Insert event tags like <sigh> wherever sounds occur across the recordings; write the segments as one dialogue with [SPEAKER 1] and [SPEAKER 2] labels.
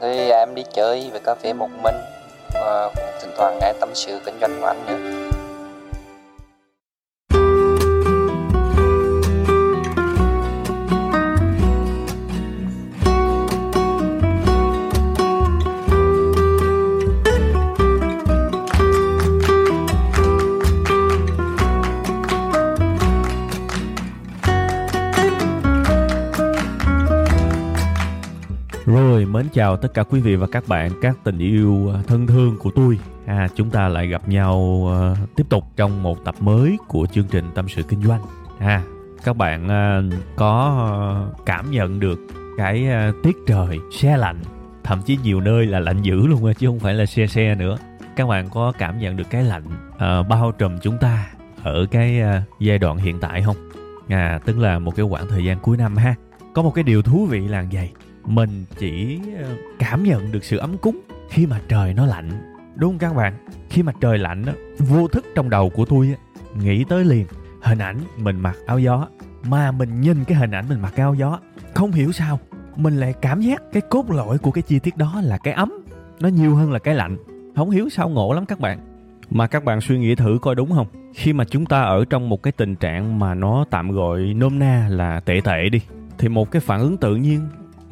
[SPEAKER 1] Thì em đi chơi về cà phê một mình và cũng thỉnh thoảng nghe tâm sự kinh doanh của anh nữa.
[SPEAKER 2] Mến chào tất cả quý vị và các bạn, các tình yêu à, thân thương của tôi. À, chúng ta lại gặp nhau uh, tiếp tục trong một tập mới của chương trình Tâm sự Kinh doanh. À, các bạn uh, có uh, cảm nhận được cái uh, tiết trời xe lạnh, thậm chí nhiều nơi là lạnh dữ luôn chứ không phải là xe xe nữa. Các bạn có cảm nhận được cái lạnh uh, bao trùm chúng ta ở cái uh, giai đoạn hiện tại không? À, tức là một cái khoảng thời gian cuối năm ha. Có một cái điều thú vị là vậy mình chỉ ờ, cảm nhận được sự ấm cúng khi mà trời nó lạnh. Đúng không các bạn? Khi mà trời lạnh vô thức trong đầu của tôi nghĩ tới liền hình ảnh mình mặc áo gió. Mà mình nhìn cái hình ảnh mình mặc áo gió không hiểu sao mình lại cảm giác cái cốt lõi của cái chi tiết đó là cái ấm nó nhiều hơn là cái lạnh. Không hiểu sao ngộ lắm các bạn. Mà các bạn suy nghĩ thử coi đúng không? Khi mà chúng ta ở trong một cái tình trạng mà nó tạm gọi nôm na là tệ tệ đi thì một cái phản ứng tự nhiên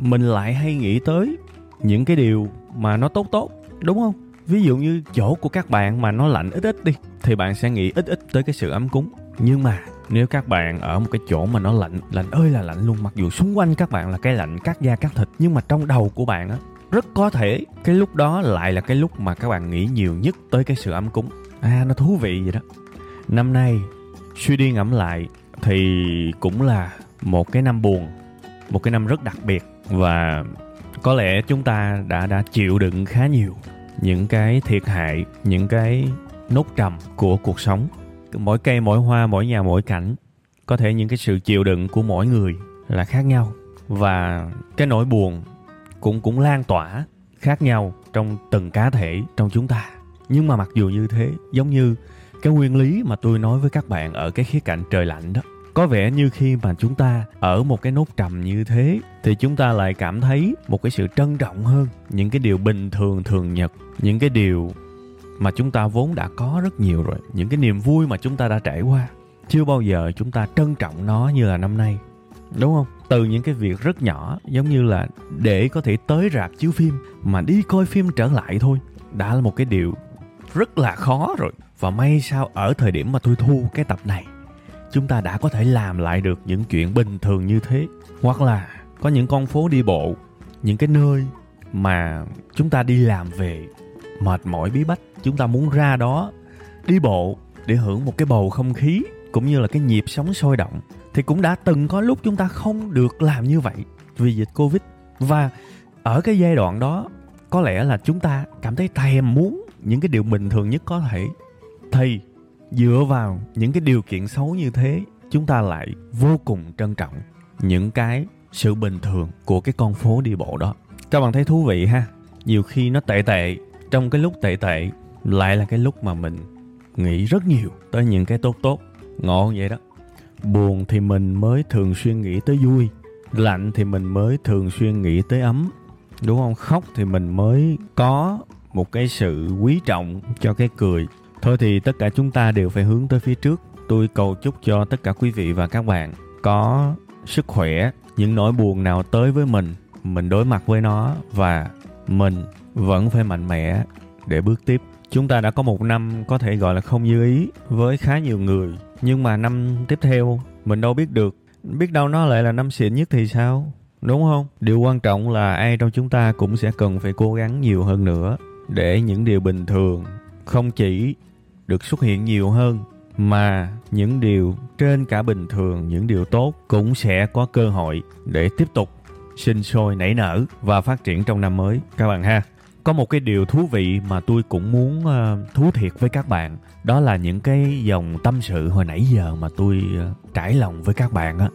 [SPEAKER 2] mình lại hay nghĩ tới những cái điều mà nó tốt tốt, đúng không? Ví dụ như chỗ của các bạn mà nó lạnh ít ít đi, thì bạn sẽ nghĩ ít ít tới cái sự ấm cúng. Nhưng mà nếu các bạn ở một cái chỗ mà nó lạnh lạnh ơi là lạnh luôn, mặc dù xung quanh các bạn là cái lạnh cắt da cắt thịt, nhưng mà trong đầu của bạn á, rất có thể cái lúc đó lại là cái lúc mà các bạn nghĩ nhiều nhất tới cái sự ấm cúng. À nó thú vị vậy đó. Năm nay, suy đi ngẫm lại thì cũng là một cái năm buồn, một cái năm rất đặc biệt và có lẽ chúng ta đã đã chịu đựng khá nhiều những cái thiệt hại, những cái nốt trầm của cuộc sống. Mỗi cây, mỗi hoa, mỗi nhà, mỗi cảnh, có thể những cái sự chịu đựng của mỗi người là khác nhau. Và cái nỗi buồn cũng cũng lan tỏa khác nhau trong từng cá thể, trong chúng ta. Nhưng mà mặc dù như thế, giống như cái nguyên lý mà tôi nói với các bạn ở cái khía cạnh trời lạnh đó có vẻ như khi mà chúng ta ở một cái nốt trầm như thế, thì chúng ta lại cảm thấy một cái sự trân trọng hơn, những cái điều bình thường thường nhật, những cái điều mà chúng ta vốn đã có rất nhiều rồi, những cái niềm vui mà chúng ta đã trải qua. Chưa bao giờ chúng ta trân trọng nó như là năm nay, đúng không? Từ những cái việc rất nhỏ, giống như là để có thể tới rạp chiếu phim, mà đi coi phim trở lại thôi, đã là một cái điều rất là khó rồi. Và may sao ở thời điểm mà tôi thu cái tập này chúng ta đã có thể làm lại được những chuyện bình thường như thế. Hoặc là có những con phố đi bộ, những cái nơi mà chúng ta đi làm về, mệt mỏi bí bách, chúng ta muốn ra đó đi bộ để hưởng một cái bầu không khí cũng như là cái nhịp sống sôi động, thì cũng đã từng có lúc chúng ta không được làm như vậy vì dịch covid. Và ở cái giai đoạn đó, có lẽ là chúng ta cảm thấy thèm muốn những cái điều bình thường nhất có thể. Thì dựa vào những cái điều kiện xấu như thế, chúng ta lại vô cùng trân trọng những cái sự bình thường của cái con phố đi bộ đó. Các bạn thấy thú vị ha? Nhiều khi nó tệ tệ, trong cái lúc tệ tệ lại là cái lúc mà mình nghĩ rất nhiều tới những cái tốt tốt, ngộ vậy đó. Buồn thì mình mới thường xuyên nghĩ tới vui, lạnh thì mình mới thường xuyên nghĩ tới ấm, đúng không? Khóc thì mình mới có một cái sự quý trọng cho cái cười. Thôi thì tất cả chúng ta đều phải hướng tới phía trước. Tôi cầu chúc cho tất cả quý vị và các bạn có sức khỏe, những nỗi buồn nào tới với mình, mình đối mặt với nó và mình vẫn phải mạnh mẽ để bước tiếp. Chúng ta đã có một năm có thể gọi là không như ý với khá nhiều người, nhưng mà năm tiếp theo mình đâu biết được, biết đâu nó lại là năm xịn nhất thì sao? Đúng không? Điều quan trọng là ai trong chúng ta cũng sẽ cần phải cố gắng nhiều hơn nữa để những điều bình thường không chỉ được xuất hiện nhiều hơn mà những điều trên cả bình thường những điều tốt cũng sẽ có cơ hội để tiếp tục sinh sôi nảy nở và phát triển trong năm mới. Các bạn ha có một cái điều thú vị mà tôi cũng muốn uh, thú thiệt với các bạn đó là những cái dòng tâm sự hồi nãy giờ mà tôi uh, trải lòng với các bạn á.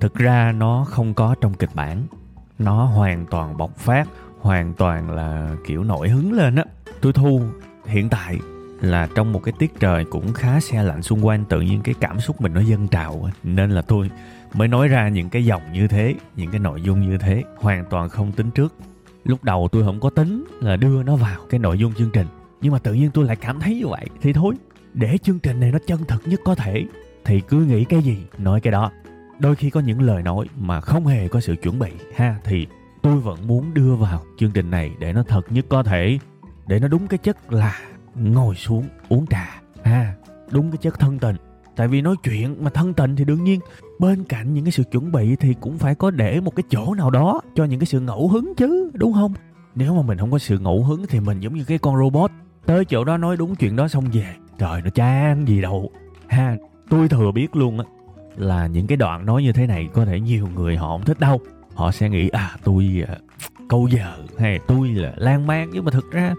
[SPEAKER 2] Thực ra nó không có trong kịch bản nó hoàn toàn bộc phát hoàn toàn là kiểu nổi hứng lên á. Tôi thu hiện tại là trong một cái tiết trời cũng khá xe lạnh xung quanh, tự nhiên cái cảm xúc mình nó dâng trào nên là tôi mới nói ra những cái dòng như thế, những cái nội dung như thế, hoàn toàn không tính trước. Lúc đầu tôi không có tính là đưa nó vào cái nội dung chương trình, nhưng mà tự nhiên tôi lại cảm thấy như vậy. Thì thôi, để chương trình này nó chân thực nhất có thể, thì cứ nghĩ cái gì, nói cái đó. Đôi khi có những lời nói mà không hề có sự chuẩn bị, ha, thì tôi vẫn muốn đưa vào chương trình này để nó thật nhất có thể, để nó đúng cái chất là ngồi xuống uống trà. Ha đúng cái chất thân tình. Tại vì nói chuyện mà thân tình thì đương nhiên bên cạnh những cái sự chuẩn bị thì cũng phải có để một cái chỗ nào đó cho những cái sự ngẫu hứng chứ đúng không? Nếu mà mình không có sự ngẫu hứng thì mình giống như cái con robot. Tới chỗ đó nói đúng chuyện đó xong về. Trời nó chán gì đâu. Ha tôi thừa biết luôn á là những cái đoạn nói như thế này có thể nhiều người họ không thích đâu. Họ sẽ nghĩ à tôi uh, câu giờ hay tôi là lan man. Nhưng mà thực ra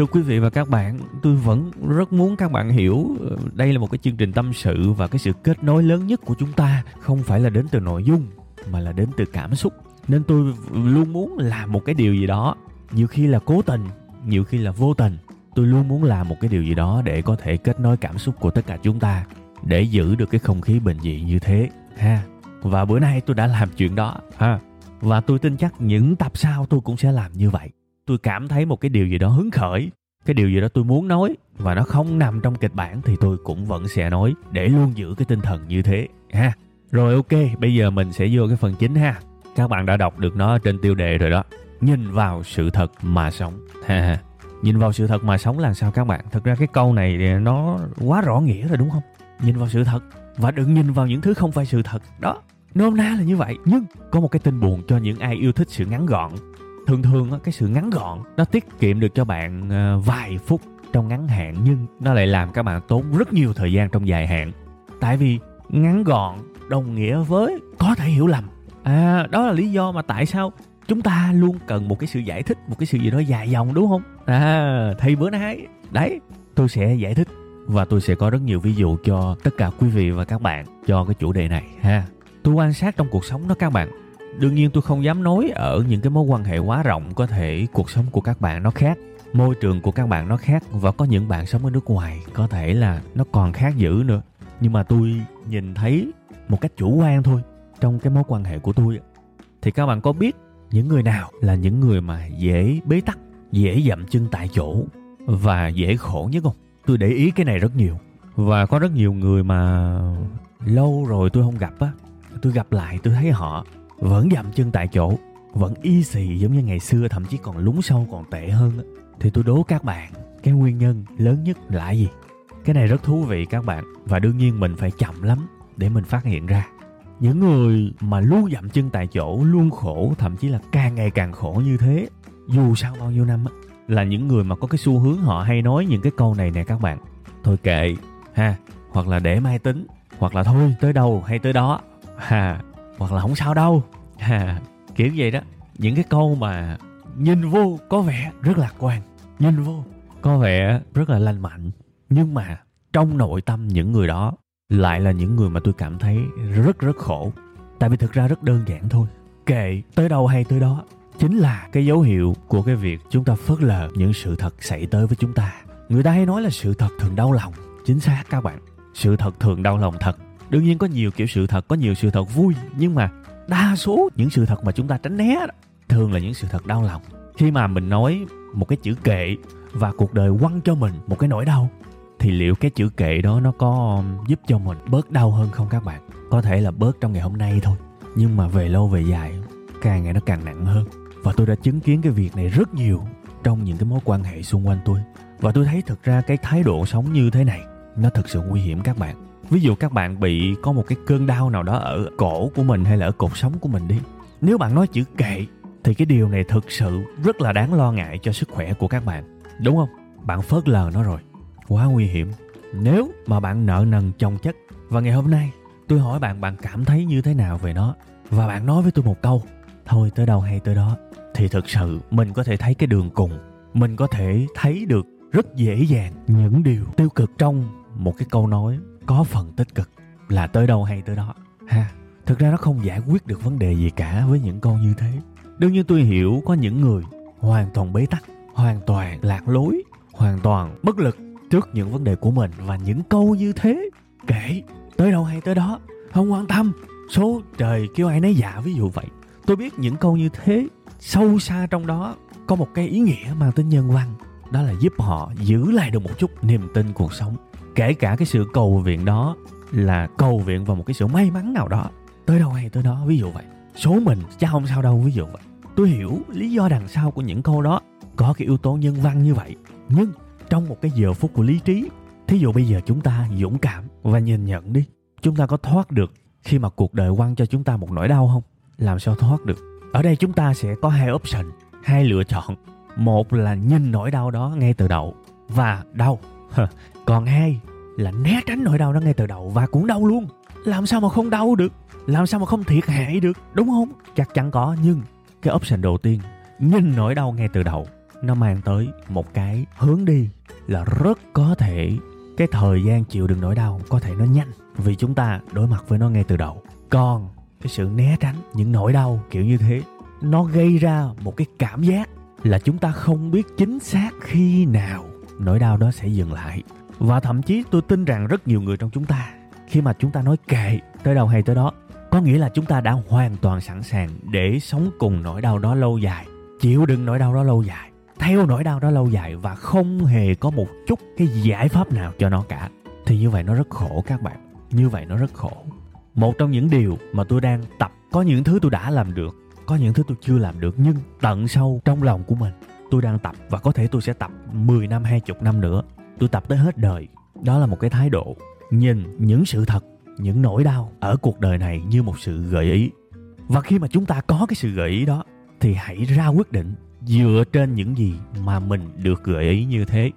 [SPEAKER 2] thưa quý vị và các bạn, tôi vẫn rất muốn các bạn hiểu ờ, đây là một cái chương trình tâm sự và cái sự kết nối lớn nhất của chúng ta không phải là đến từ nội dung, mà là đến từ cảm xúc. Nên tôi luôn muốn làm một cái điều gì đó, nhiều khi là cố tình, nhiều khi là vô tình. Tôi luôn muốn làm một cái điều gì đó để có thể kết nối cảm xúc của tất cả chúng ta, để giữ được cái không khí bình dị như thế, ha. Và bữa nay tôi đã làm chuyện đó, ha. Và tôi tin chắc những tập sau tôi cũng sẽ làm như vậy tôi cảm thấy một cái điều gì đó hứng khởi, cái điều gì đó tôi muốn nói và nó không nằm trong kịch bản thì tôi cũng vẫn sẽ nói để luôn giữ cái tinh thần như thế, ha. Rồi, ok, bây giờ mình sẽ vô cái phần chính ha. Các bạn đã đọc được nó trên tiêu đề rồi đó. Nhìn vào sự thật mà sống, ha ha. Nhìn vào sự thật mà sống là sao các bạn? Thật ra cái câu này nó quá rõ nghĩa rồi đúng không? Nhìn vào sự thật và đừng nhìn vào những thứ không phải sự thật. Đó, nôm na là như vậy. Nhưng có một cái tin buồn cho những ai yêu thích sự ngắn gọn thường thường cái sự ngắn gọn nó tiết kiệm được cho bạn ờ, vài phút trong ngắn hạn, nhưng nó lại làm các bạn tốn rất nhiều thời gian trong dài hạn. Tại vì ngắn gọn, đồng nghĩa với có thể hiểu lầm. À đó là lý do mà tại sao chúng ta luôn cần một cái sự giải thích, một cái sự gì đó dài dòng, đúng không? À thì bữa nay, đấy, tôi sẽ giải thích và tôi sẽ có rất nhiều ví dụ cho tất cả quý vị và các bạn cho cái chủ đề này, ha. Tôi quan sát trong cuộc sống đó các bạn đương nhiên tôi không dám nói ở những cái mối quan hệ quá rộng, có thể cuộc sống của các bạn nó khác, môi trường của các bạn nó khác và có những bạn sống ở nước ngoài, có thể là nó còn khác dữ nữa. Nhưng mà tôi nhìn thấy một cách chủ quan thôi trong cái mối quan hệ của tôi thì các bạn có biết những người nào là những người mà dễ bế tắc, dễ dậm chân tại chỗ và dễ khổ nhất không? Tôi để ý cái này rất nhiều. Và có rất nhiều người mà lâu rồi tôi không gặp á, tôi gặp lại, tôi thấy họ vẫn dậm chân tại chỗ, vẫn y xì giống như ngày xưa, thậm chí còn lún sâu còn tệ hơn thì tôi đố các bạn, cái nguyên nhân lớn nhất là gì? Cái này rất thú vị các bạn, và đương nhiên mình phải chậm lắm để mình phát hiện ra. Những người mà luôn dậm chân tại chỗ, luôn khổ, thậm chí là càng ngày càng khổ như thế, dù sau bao nhiêu năm là những người mà có cái xu hướng họ hay nói những cái câu này nè các bạn. Thôi kệ, ha, hoặc là để mai tính, hoặc là thôi tới đâu hay tới đó, ha, hoặc là không sao đâu à, kiểu vậy đó. Những cái câu mà nhìn vô có vẻ rất lạc quan nhìn vô có vẻ rất là lành mạnh. Nhưng mà trong nội tâm những người đó lại là những người mà tôi cảm thấy rất rất khổ. Tại vì thực ra rất đơn giản thôi. Kệ tới đâu hay tới đó chính là cái dấu hiệu của cái việc chúng ta phớt lờ những sự thật xảy tới với chúng ta. Người ta hay nói là sự thật thường đau lòng. Chính xác các bạn sự thật thường đau lòng thật. Đương nhiên có nhiều kiểu sự thật có nhiều sự thật vui nhưng mà đa số những sự thật mà chúng ta tránh né đó, thường là những sự thật đau lòng. Khi mà mình nói một cái chữ kệ và cuộc đời quăng cho mình một cái nỗi đau thì liệu cái chữ kệ đó nó có giúp cho mình bớt đau hơn không các bạn? Có thể là bớt trong ngày hôm nay thôi nhưng mà về lâu về dài càng ngày nó càng nặng hơn. Và tôi đã chứng kiến cái việc này rất nhiều trong những cái mối quan hệ xung quanh tôi. Và tôi thấy thực ra cái thái độ sống như thế này nó thực sự nguy hiểm các bạn ví dụ các bạn bị có một cái cơn đau nào đó ở cổ của mình hay là ở cột sống của mình đi. Nếu bạn nói chữ kệ, thì cái điều này thực sự rất là đáng lo ngại cho sức khỏe của các bạn. Đúng không? Bạn phớt lờ nó rồi. Quá nguy hiểm. Nếu mà bạn nợ nần chồng chất, và ngày hôm nay tôi hỏi bạn bạn cảm thấy như thế nào về nó? Và bạn nói với tôi một câu, thôi, tới đâu hay tới đó. Thì thực sự mình có thể thấy cái đường cùng. Mình có thể thấy được rất dễ dàng những điều tiêu cực trong một cái câu nói có phần tích cực là tới đâu hay tới đó. Ha. Thực ra nó không giải quyết được vấn đề gì cả với những câu như thế. Đương nhiên tôi hiểu có những người hoàn toàn bế tắc hoàn toàn lạc lối hoàn toàn bất lực trước những vấn đề của mình và những câu như thế kể tới đâu hay tới đó không quan tâm. Số trời kêu ai nấy dạ ví dụ vậy. Tôi biết những câu như thế sâu xa trong đó có một cái ý nghĩa mang tính nhân văn. Đó là giúp họ giữ lại được một chút niềm tin cuộc sống kể cả cái sự cầu viện đó là cầu viện vào một cái sự may mắn nào đó, tới đâu hay tới đó, ví dụ vậy. Số mình chắc không sao đâu, ví dụ vậy. Tôi hiểu lý do đằng sau của những câu đó, có cái yếu tố nhân văn như vậy. Nhưng trong một cái giờ phút của lý trí, thí dụ bây giờ chúng ta dũng cảm và nhìn nhận đi, chúng ta có thoát được khi mà cuộc đời quăng cho chúng ta một nỗi đau không? Làm sao thoát được? Ở đây chúng ta sẽ có hai option, hai lựa chọn. Một là nhìn nỗi đau đó ngay từ đầu và đau còn hai là né tránh nỗi đau đó ngay từ đầu và cũng đau luôn? Làm sao mà không đau được? Làm sao mà không thiệt hại được? Đúng không? Chắc chắn có, nhưng cái option đầu tiên, nhìn nỗi đau ngay từ đầu, nó mang tới một cái hướng đi là rất có thể cái thời gian chịu đựng nỗi đau có thể nó nhanh vì chúng ta đối mặt với nó ngay từ đầu. Còn cái sự né tránh những nỗi đau kiểu như thế, nó gây ra một cái cảm giác là chúng ta không biết chính xác khi nào nỗi đau đó sẽ dừng lại. Và thậm chí tôi tin rằng rất nhiều người trong chúng ta, khi mà chúng ta nói kệ tới đâu hay tới đó, có nghĩa là chúng ta đã hoàn toàn sẵn sàng để sống cùng nỗi đau đó lâu dài, chịu đựng nỗi đau đó lâu dài, theo nỗi đau đó lâu dài và không hề có một chút cái giải pháp nào cho nó cả. Thì như vậy nó rất khổ các bạn, như vậy nó rất khổ. Một trong những điều mà tôi đang tập, có những thứ tôi đã làm được, có những thứ tôi chưa làm được, nhưng tận sâu trong lòng của mình tôi đang tập và có thể tôi sẽ tập 10 năm 20 năm nữa. Tôi tập tới hết đời. Đó là một cái thái độ nhìn những sự thật, những nỗi đau ở cuộc đời này như một sự gợi ý. Và khi mà chúng ta có cái sự gợi ý đó, thì hãy ra quyết định dựa trên những gì mà mình được gợi ý như thế.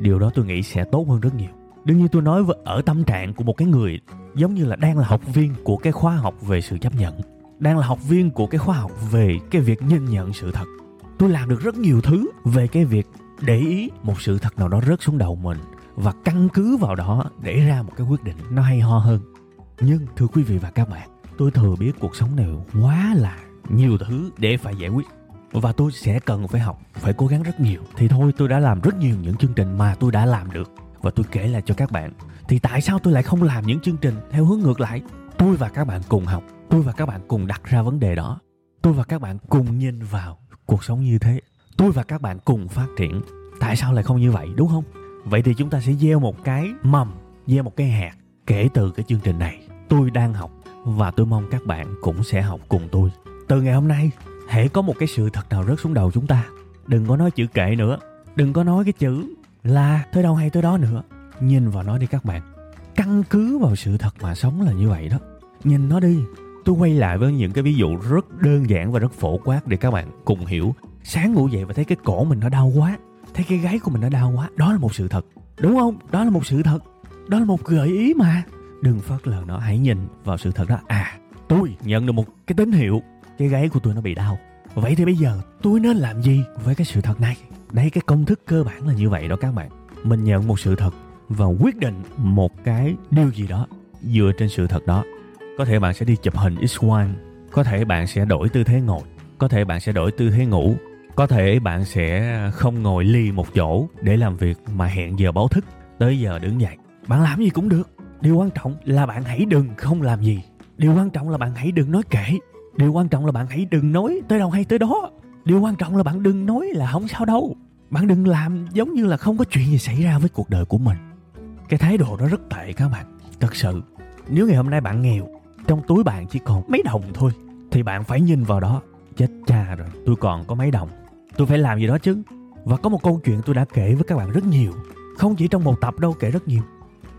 [SPEAKER 2] Điều đó tôi nghĩ sẽ tốt hơn rất nhiều. Đương nhiên tôi nói ở tâm trạng của một cái người giống như là đang là học viên của cái khóa học về sự chấp nhận, đang là học viên của cái khóa học về cái việc nhìn nhận sự thật tôi làm được rất nhiều thứ về cái việc để ý một sự thật nào đó rớt xuống đầu mình và căn cứ vào đó để ra một cái quyết định nó hay ho hơn. Nhưng thưa quý vị và các bạn, tôi thừa biết cuộc sống này quá là nhiều thứ để phải giải quyết và tôi sẽ cần phải học, phải cố gắng rất nhiều. Thì thôi, tôi đã làm rất nhiều những chương trình mà tôi đã làm được. Và tôi kể lại cho các bạn, thì tại sao tôi lại không làm những chương trình theo hướng ngược lại? Tôi và các bạn cùng học, tôi và các bạn cùng đặt ra vấn đề đó. Tôi và các bạn cùng nhìn vào cuộc sống như thế, tôi và các bạn cùng phát triển. Tại sao lại không như vậy, đúng không? Vậy thì chúng ta sẽ gieo một cái mầm, gieo một cái hạt kể từ cái chương trình này. Tôi đang học và tôi mong các bạn cũng sẽ học cùng tôi. Từ ngày hôm nay hãy có một cái sự thật nào rớt xuống đầu chúng ta, đừng có nói chữ kệ nữa. Đừng có nói cái chữ là tới đâu hay tới đó nữa. Nhìn vào nó đi các bạn. Căn cứ vào sự thật mà sống là như vậy đó. Nhìn nó đi tôi quay lại với những cái ví dụ rất đơn giản và rất phổ quát để các bạn cùng hiểu. Sáng ngủ dậy và thấy cái cổ mình nó đau quá, thấy cái gáy của mình nó đau quá, đó là một sự thật. Đúng không? Đó là một sự thật. Đó là một gợi ý mà. Đừng phớt lờ nó hãy nhìn vào sự thật đó. À tôi nhận được một cái tín hiệu. Cái gáy của tôi nó bị đau. Vậy thì bây giờ tôi nên làm gì với cái sự thật này? Đây, cái công thức cơ bản là như vậy đó các bạn. Mình nhận một sự thật và quyết định một cái điều gì đó dựa trên sự thật đó có thể bạn sẽ đi chụp hình x quang có thể bạn sẽ đổi tư thế ngồi. Có thể bạn sẽ đổi tư thế ngủ. Có thể bạn sẽ không ngồi ly một chỗ để làm việc mà hẹn giờ báo thức. Tới giờ đứng dậy. Bạn làm gì cũng được. Điều quan trọng là bạn hãy đừng không làm gì. Điều quan trọng là bạn hãy đừng nói kể. điều quan trọng là bạn hãy đừng nói tới đâu hay tới đó. Điều quan trọng là bạn đừng nói là không sao đâu. Bạn đừng làm giống như là không có chuyện gì xảy ra với cuộc đời của mình. Cái thái độ đó rất tệ các bạn. Thật sự, nếu ngày hôm nay bạn nghèo trong túi bạn chỉ còn mấy đồng thôi. Thì bạn phải nhìn vào đó. Chết cha rồi, tôi còn có mấy đồng. Tôi phải làm gì đó chứ? Và có một câu chuyện tôi đã kể với các bạn rất nhiều. Không chỉ trong một tập đâu, kể rất nhiều.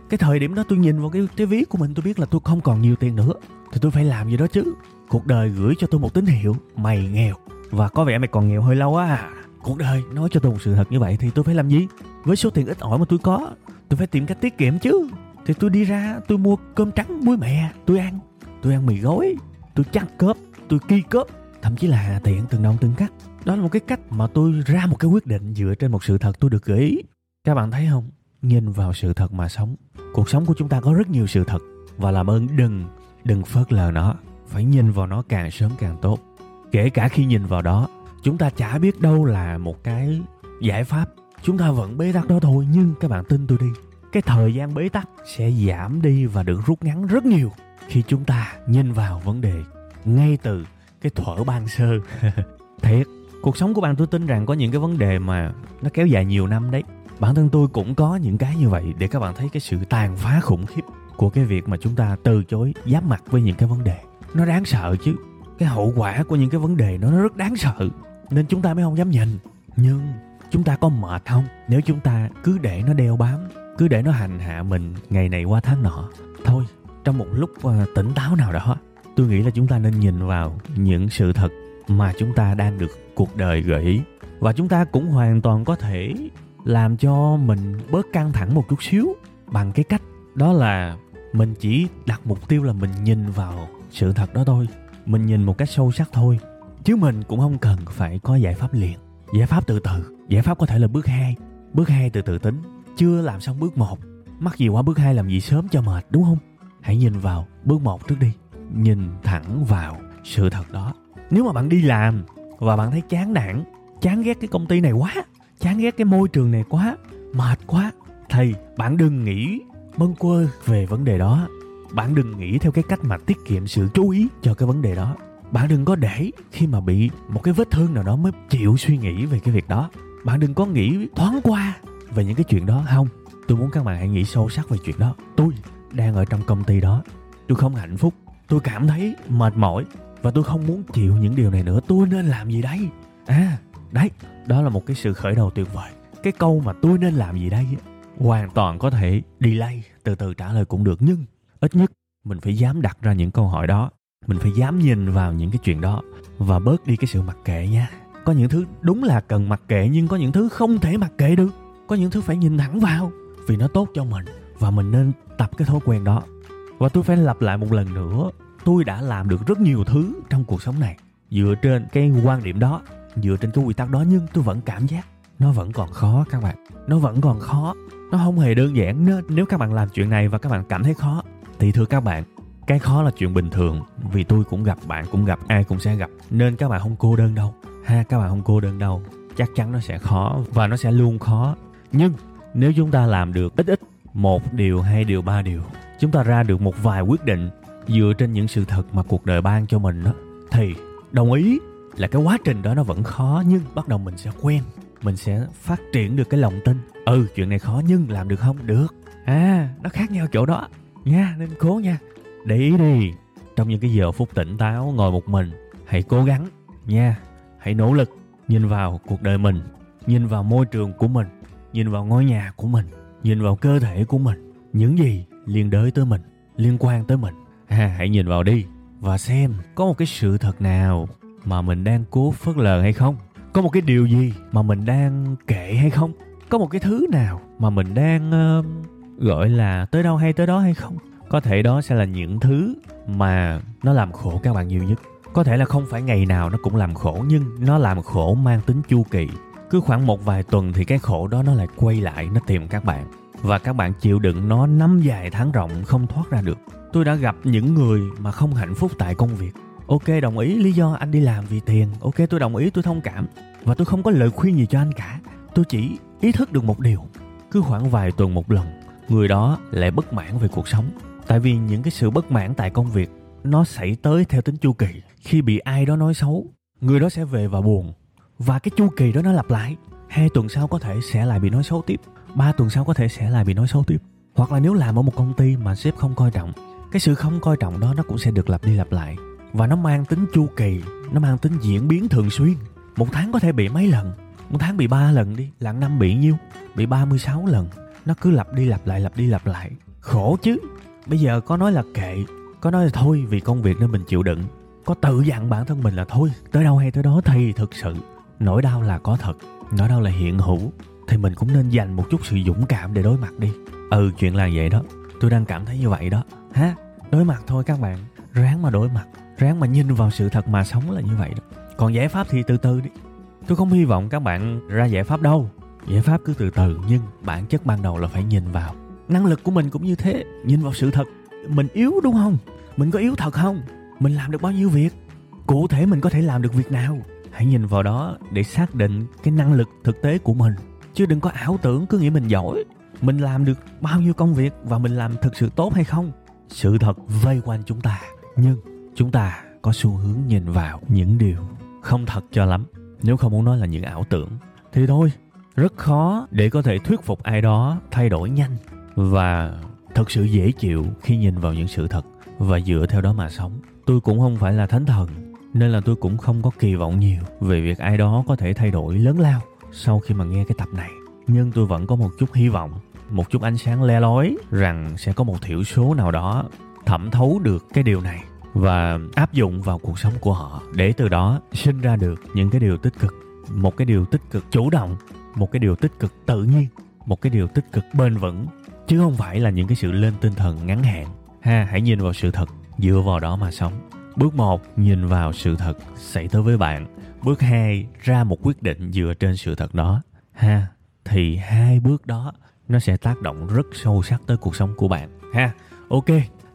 [SPEAKER 2] Cái thời điểm đó tôi nhìn vào cái cái ví của mình, tôi biết là tôi không còn nhiều tiền nữa. Thì tôi phải làm gì đó chứ? Cuộc đời gửi cho tôi một tín hiệu, mày nghèo. Và có vẻ mày còn nghèo hơi lâu á à. cuộc đời nói cho tôi một sự thật như vậy thì tôi phải làm gì? Với số tiền ít ỏi mà tôi có, tôi phải tìm cách tiết kiệm chứ. Thì tôi đi ra, tôi mua cơm trắng muối mè, tôi ăn tôi ăn mì gói, tôi chăn cớp tôi ki cớp thậm chí là hà tiện từng đồng từng cắt. Đó là một cái cách mà tôi ra một cái quyết định dựa trên một sự thật tôi được gợi ý. Các bạn thấy không? Nhìn vào sự thật mà sống. Cuộc sống của chúng ta có rất nhiều sự thật và làm ơn đừng đừng phớt lờ nó. Phải nhìn vào nó càng sớm càng tốt. Kể cả khi nhìn vào đó, chúng ta chả biết đâu là một cái giải pháp. Chúng ta vẫn bế tắc đó thôi, nhưng các bạn tin tôi đi, cái thời gian bế tắc sẽ giảm đi và được rút ngắn rất nhiều khi chúng ta nhìn vào vấn đề ngay từ cái thuở ban sơ. <laughs> Thiệt, cuộc sống của bạn tôi tin rằng có những cái vấn đề mà nó kéo dài nhiều năm đấy. Bản thân tôi cũng có những cái như vậy để các bạn thấy cái sự tàn phá khủng khiếp của cái việc mà chúng ta từ chối, giáp mặt với những cái vấn đề. Nó đáng sợ chứ. Cái hậu quả của những cái vấn đề nó nó rất đáng sợ. Nên chúng ta mới không dám nhìn. Nhưng chúng ta có mệt không? Nếu chúng ta cứ để nó đeo bám, cứ để nó hành hạ mình ngày này qua tháng nọ, thôi trong một lúc ờ, tỉnh táo nào đó, tôi nghĩ là chúng ta nên nhìn vào những sự thật mà chúng ta đang được cuộc đời gợi ý. Và chúng ta cũng hoàn toàn có thể làm cho mình bớt căng thẳng một chút xíu bằng cái cách đó là mình chỉ đặt mục tiêu là mình nhìn vào sự thật đó thôi. Mình nhìn một cách sâu sắc thôi. Chứ mình cũng không cần phải có giải pháp liền. Giải pháp từ từ. Giải pháp có thể là bước 2 bước 2 từ từ tính. Chưa làm xong bước 1 mắc gì quá bước 2 làm gì sớm cho mệt, đúng không? Hãy nhìn vào bước một trước đi. Nhìn thẳng vào sự thật đó. Nếu mà bạn đi làm và bạn thấy chán nản, chán ghét cái công ty này quá, chán ghét cái môi trường này quá, mệt quá, thì bạn đừng nghĩ bâng quơ về vấn đề đó. Bạn đừng nghĩ theo cái cách mà tiết kiệm sự chú ý cho cái vấn đề đó. Bạn đừng có để khi mà bị một cái vết thương nào đó mới chịu suy nghĩ về cái việc đó. Bạn đừng có nghĩ thoáng qua về những cái chuyện đó. Không, tôi muốn các bạn hãy nghĩ sâu sắc về chuyện đó. Tôi đang ở trong công ty đó. Tôi không hạnh phúc. Tôi cảm thấy mệt mỏi và tôi không muốn chịu những điều này nữa. Tôi nên làm gì đây? À đấy, đó là một cái sự khởi đầu tuyệt vời. Cái câu mà tôi nên làm gì đây hoàn toàn có thể delay, từ từ trả lời cũng được. Nhưng ít nhất mình phải dám đặt ra những câu hỏi đó. Mình phải dám nhìn vào những cái chuyện đó và bớt đi cái sự mặc kệ nha. Có những thứ đúng là cần mặc kệ nhưng có những thứ không thể mặc kệ được. Có những thứ phải nhìn thẳng vào vì nó tốt cho mình và mình nên tập cái thói quen đó. Và tôi phải lặp lại một lần nữa, tôi đã làm được rất nhiều thứ trong cuộc sống này. Dựa trên cái quan điểm đó, dựa trên cái quy tắc đó, nhưng tôi vẫn cảm giác nó vẫn còn khó các bạn. Nó vẫn còn khó. Nó không hề đơn giản. Nên nếu các bạn làm chuyện này và các bạn cảm thấy khó, thì thưa các bạn, cái khó là chuyện bình thường, vì tôi cũng gặp bạn, cũng gặp ai cũng sẽ gặp. Nên các bạn không cô đơn đâu. Ha, các bạn không cô đơn đâu. Chắc chắn nó sẽ khó và nó sẽ luôn khó. Nhưng nếu chúng ta làm được ít ít một điều, hai điều, ba điều. Chúng ta ra được một vài quyết định dựa trên những sự thật mà cuộc đời ban cho mình đó. Thì, đồng ý là cái quá trình đó nó vẫn khó, nhưng bắt đầu mình sẽ quen, mình sẽ phát triển được cái lòng tin. Ừ chuyện này khó nhưng làm được không? Được. À nó khác nhau chỗ đó. Nha, nên cố nha. Để ý đi, trong những cái giờ phút tỉnh táo, ngồi một mình, hãy cố gắng. Nha, hãy nỗ lực nhìn vào cuộc đời mình, nhìn vào môi trường của mình, nhìn vào ngôi nhà của mình nhìn vào cơ thể của mình những gì liên đới tới mình liên quan tới mình. À, hãy nhìn vào đi. Và xem có một cái sự thật nào mà mình đang cố phớt lờ hay không? Có một cái điều gì mà mình đang kệ hay không? Có một cái thứ nào mà mình đang uh, gọi là tới đâu hay tới đó hay không? Có thể đó sẽ là những thứ mà nó làm khổ các bạn nhiều nhất. Có thể là không phải ngày nào nó cũng làm khổ nhưng nó làm khổ mang tính chu kỳ cứ khoảng một vài tuần thì cái khổ đó nó lại quay lại, nó tìm các bạn. Và các bạn chịu đựng nó năm dài tháng rộng không thoát ra được. Tôi đã gặp những người mà không hạnh phúc tại công việc. Ok, đồng ý, lý do anh đi làm vì tiền. Ok, tôi đồng ý, tôi thông cảm. Và tôi không có lời khuyên gì cho anh cả. Tôi chỉ ý thức được một điều. Cứ khoảng vài tuần một lần, người đó lại bất mãn về cuộc sống. Tại vì những cái sự bất mãn tại công việc, nó xảy tới theo tính chu kỳ. Khi bị ai đó nói xấu, người đó sẽ về và buồn và cái chu kỳ đó nó lặp lại. Hai tuần sau có thể sẽ lại bị nói xấu tiếp. Ba tuần sau có thể sẽ lại bị nói xấu tiếp. Hoặc là nếu làm ở một công ty mà sếp không coi trọng, cái sự không coi trọng đó nó cũng sẽ được lặp đi lặp lại. Và nó mang tính chu kỳ, nó mang tính diễn biến thường xuyên. Một tháng có thể bị mấy lần? Một tháng bị ba lần đi. Lạng năm bị nhiêu? Bị 36 lần. Nó cứ lặp đi lặp lại, lặp đi lặp lại. Khổ chứ. Bây giờ có nói là kệ. Có nói là thôi vì công việc nên mình chịu đựng. Có tự dặn bản thân mình là thôi, tới đâu hay tới đó thì thực sự nỗi đau là có thật, nỗi đau là hiện hữu, thì mình cũng nên dành một chút sự dũng cảm để đối mặt đi. Ừ chuyện là vậy đó, tôi đang cảm thấy như vậy đó. Ha, đối mặt thôi các bạn, ráng mà đối mặt, ráng mà nhìn vào sự thật mà sống là như vậy đó. Còn giải pháp thì từ từ đi. Tôi không hy vọng các bạn ra giải pháp đâu. Giải pháp cứ từ từ, nhưng bản chất ban đầu là phải nhìn vào. Năng lực của mình cũng như thế, nhìn vào sự thật. Mình yếu đúng không? Mình có yếu thật không? Mình làm được bao nhiêu việc? Cụ thể mình có thể làm được việc nào? Hãy nhìn vào đó để xác định cái năng lực thực tế của mình. Chứ đừng có ảo tưởng cứ nghĩ mình giỏi. Mình làm được bao nhiêu công việc và mình làm thực sự tốt hay không? Sự thật vây quanh chúng ta. Nhưng chúng ta có xu hướng nhìn vào những điều không thật cho lắm. Nếu không muốn nói là những ảo tưởng, thì thôi, rất khó để có thể thuyết phục ai đó thay đổi nhanh và thật sự dễ chịu khi nhìn vào những sự thật và dựa theo đó mà sống. Tôi cũng không phải là thánh thần nên là tôi cũng không có kỳ vọng nhiều về việc ai đó có thể thay đổi lớn lao sau khi mà nghe cái tập này. Nhưng tôi vẫn có một chút hy vọng, một chút ánh sáng le lói rằng sẽ có một thiểu số nào đó thẩm thấu được cái điều này và áp dụng vào cuộc sống của họ để từ đó sinh ra được những cái điều tích cực. Một cái điều tích cực chủ động, một cái điều tích cực tự nhiên, một cái điều tích cực bền vững, chứ không phải là những cái sự lên tinh thần ngắn hạn. Ha, hãy nhìn vào sự thật dựa vào đó mà sống bước một, nhìn vào sự thật xảy tới với bạn. Bước hai, ra một quyết định dựa trên sự thật đó. Ha, thì hai bước đó, nó sẽ tác động rất sâu sắc tới cuộc sống của bạn. Ha, ok,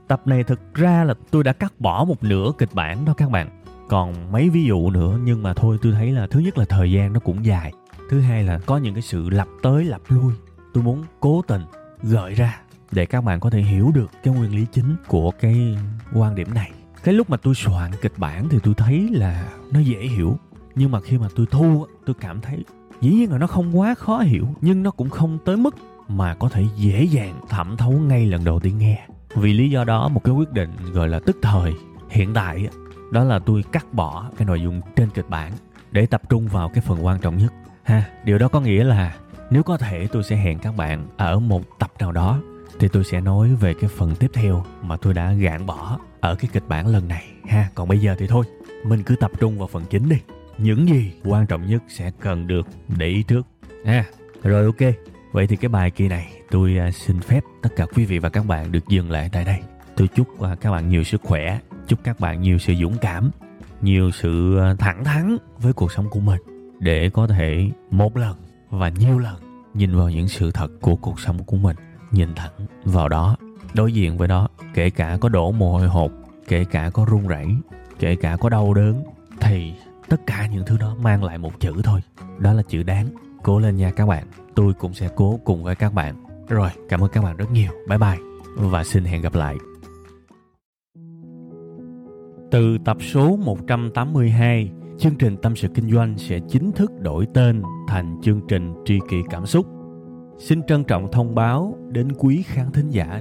[SPEAKER 2] tập này thực ra là tôi đã cắt bỏ một nửa kịch bản đó các bạn. Còn mấy ví dụ nữa, nhưng mà thôi, tôi thấy là thứ nhất là thời gian nó cũng dài. Thứ hai là có những cái sự lặp tới lặp lui. Tôi muốn cố tình gợi ra để các bạn có thể hiểu được cái nguyên lý chính của cái quan điểm này cái lúc mà tôi soạn kịch bản thì tôi thấy là nó dễ hiểu. Nhưng mà khi mà tôi thu tôi cảm thấy dĩ nhiên là nó không quá khó hiểu, nhưng nó cũng không tới mức mà có thể dễ dàng thẩm thấu ngay lần đầu tiên nghe. Vì lý do đó, một cái quyết định gọi là tức thời hiện tại đó là tôi cắt bỏ cái nội dung trên kịch bản để tập trung vào cái phần quan trọng nhất. Ha, điều đó có nghĩa là nếu có thể tôi sẽ hẹn các bạn ở một tập nào đó, thì tôi sẽ nói về cái phần tiếp theo mà tôi đã gạn bỏ ở cái kịch bản lần này, ha, còn bây giờ thì thôi, mình cứ tập trung vào phần chính đi. Những gì quan trọng nhất sẽ cần được để ý trước. Ha, rồi ok. Vậy thì cái bài kỳ này, tôi à, xin phép tất cả quý vị và các bạn được dừng lại tại đây. Tôi chúc à, các bạn nhiều sức khỏe, chúc các bạn nhiều sự dũng cảm, nhiều sự à, thẳng thắn với cuộc sống của mình để có thể một lần và nhiều lần nhìn vào những sự thật của cuộc sống của mình, nhìn thẳng vào đó đối diện với đó, kể cả có đổ mồ hôi hột, kể cả có run rẩy, kể cả có đau đớn, thì tất cả những thứ đó mang lại một chữ thôi. Đó là chữ đáng. Cố lên nha các bạn. Tôi cũng sẽ cố cùng với các bạn. Rồi, cảm ơn các bạn rất nhiều. Bye bye. Và xin hẹn gặp lại. Từ tập số 182 chương trình tâm sự kinh doanh sẽ chính thức đổi tên thành chương trình tri kỷ cảm xúc. Xin trân trọng thông báo đến quý khán thính giả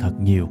[SPEAKER 2] thật nhiều.